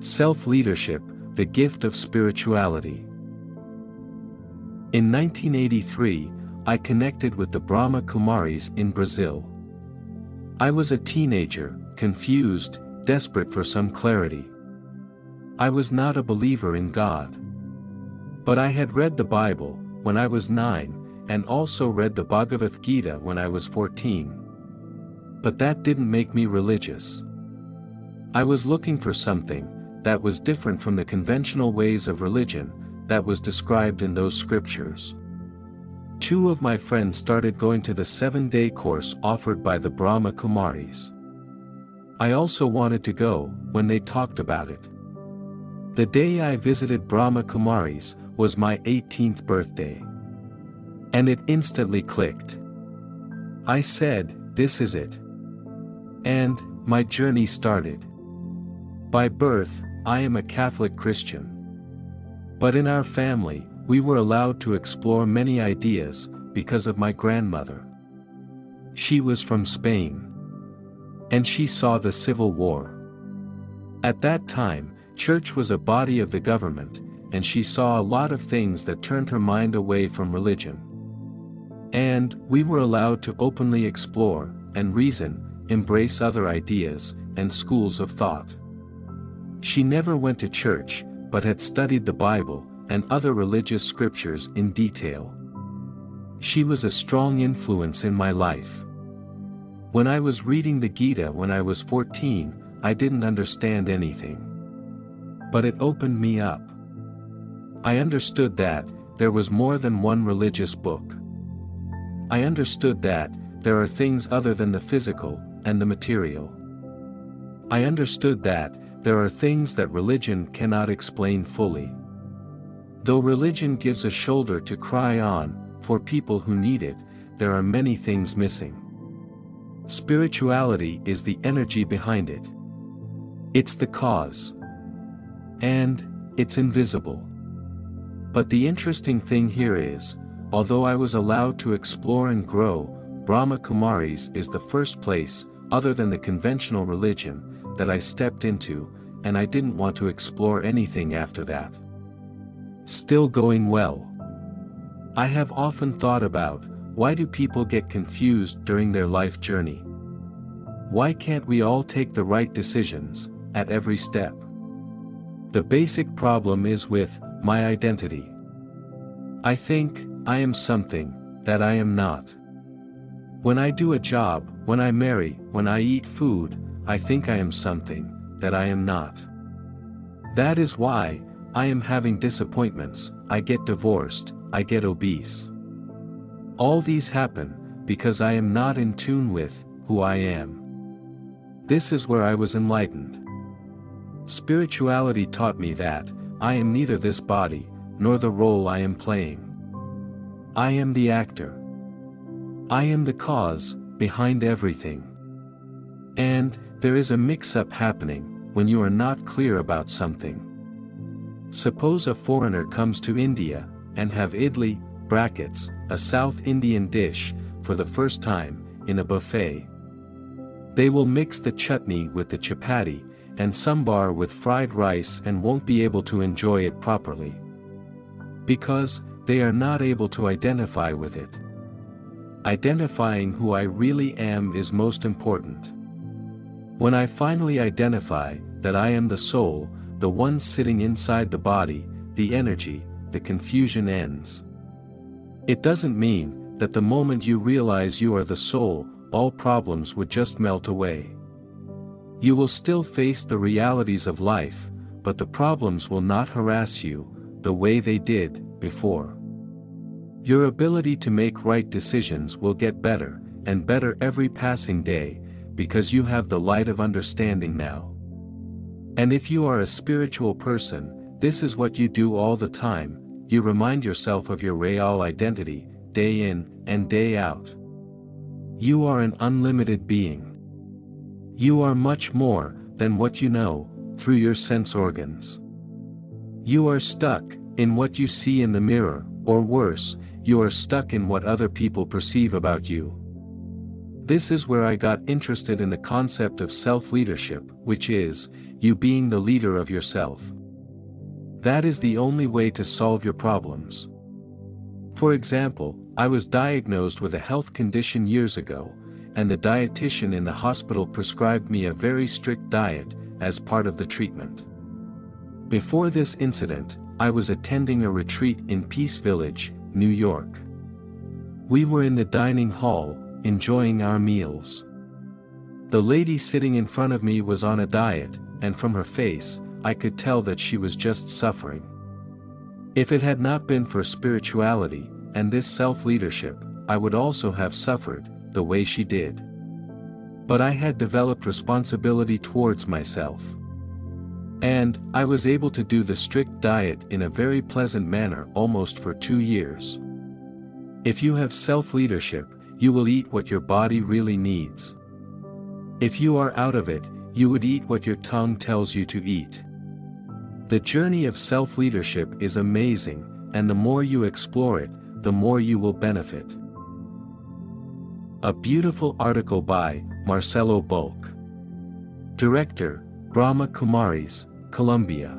Self-leadership, the gift of spirituality. In 1983, I connected with the Brahma Kumaris in Brazil. I was a teenager, confused, desperate for some clarity. I was not a believer in God. But I had read the Bible, when I was nine, and also read the Bhagavad Gita when I was 14. But that didn't make me religious. I was looking for something, that was different from the conventional ways of religion, that was described in those scriptures. Two of my friends started going to the seven-day course offered by the Brahma Kumaris. I also wanted to go, when they talked about it. The day I visited Brahma Kumaris, was my 18th birthday. And it instantly clicked. I said, this is it. And, my journey started. By birth, I am a Catholic Christian. But in our family, we were allowed to explore many ideas, because of my grandmother. She was from Spain. And she saw the Civil War. At that time, church was a body of the government, and she saw a lot of things that turned her mind away from religion. And, we were allowed to openly explore, and reason, embrace other ideas, and schools of thought. She never went to church, but had studied the Bible, and other religious scriptures in detail. She was a strong influence in my life. When I was reading the Gita when I was 14, I didn't understand anything. But it opened me up. I understood that, there was more than one religious book. I understood that, there are things other than the physical, and the material. I understood that, there are things that religion cannot explain fully. Though religion gives a shoulder to cry on, for people who need it, there are many things missing. Spirituality is the energy behind it. It's the cause. And, it's invisible. But the interesting thing here is, although I was allowed to explore and grow, Brahma Kumaris is the first place, other than the conventional religion, that I stepped into, and I didn't want to explore anything after that. Still going well. I have often thought about, why do people get confused during their life journey? Why can't we all take the right decisions, at every step? The basic problem is with, my identity. I think, I am something, that I am not. When I do a job, when I marry, when I eat food, I think I am something, that I am not. That is why, I am having disappointments, I get divorced, I get obese. All these happen, because I am not in tune with, who I am. This is where I was enlightened. Spirituality taught me that, I am neither this body, nor the role I am playing. I am the actor. I am the cause, behind everything. And, there is a mix-up happening, when you are not clear about something. Suppose a foreigner comes to India, and have idli, brackets, a South Indian dish, for the first time, in a buffet. They will mix the chutney with the chapati, and sambar with fried rice and won't be able to enjoy it properly. Because, they are not able to identify with it. Identifying who I really am is most important. When I finally identify, that I am the soul, the one sitting inside the body, the energy, the confusion ends. It doesn't mean, that the moment you realize you are the soul, all problems would just melt away. You will still face the realities of life, but the problems will not harass you, the way they did, before. Your ability to make right decisions will get better, and better every passing day, because you have the light of understanding now. And if you are a spiritual person, this is what you do all the time, you remind yourself of your real identity, day in, and day out. You are an unlimited being. You are much more, than what you know, through your sense organs. You are stuck, in what you see in the mirror, or worse, you are stuck in what other people perceive about you. This is where I got interested in the concept of self-leadership, which is, you being the leader of yourself. That is the only way to solve your problems. For example, I was diagnosed with a health condition years ago, and the dietitian in the hospital prescribed me a very strict diet, as part of the treatment. Before this incident, I was attending a retreat in Peace Village, New York. We were in the dining hall, enjoying our meals. The lady sitting in front of me was on a diet, and from her face, I could tell that she was just suffering. If it had not been for spirituality, and this self-leadership, I would also have suffered, the way she did. But I had developed responsibility towards myself. And, I was able to do the strict diet in a very pleasant manner almost for two years. If you have self-leadership, you will eat what your body really needs. If you are out of it, you would eat what your tongue tells you to eat. The journey of self-leadership is amazing, and the more you explore it, the more you will benefit. A beautiful article by Marcelo Bulk. Director, Brahma Kumaris, Colombia.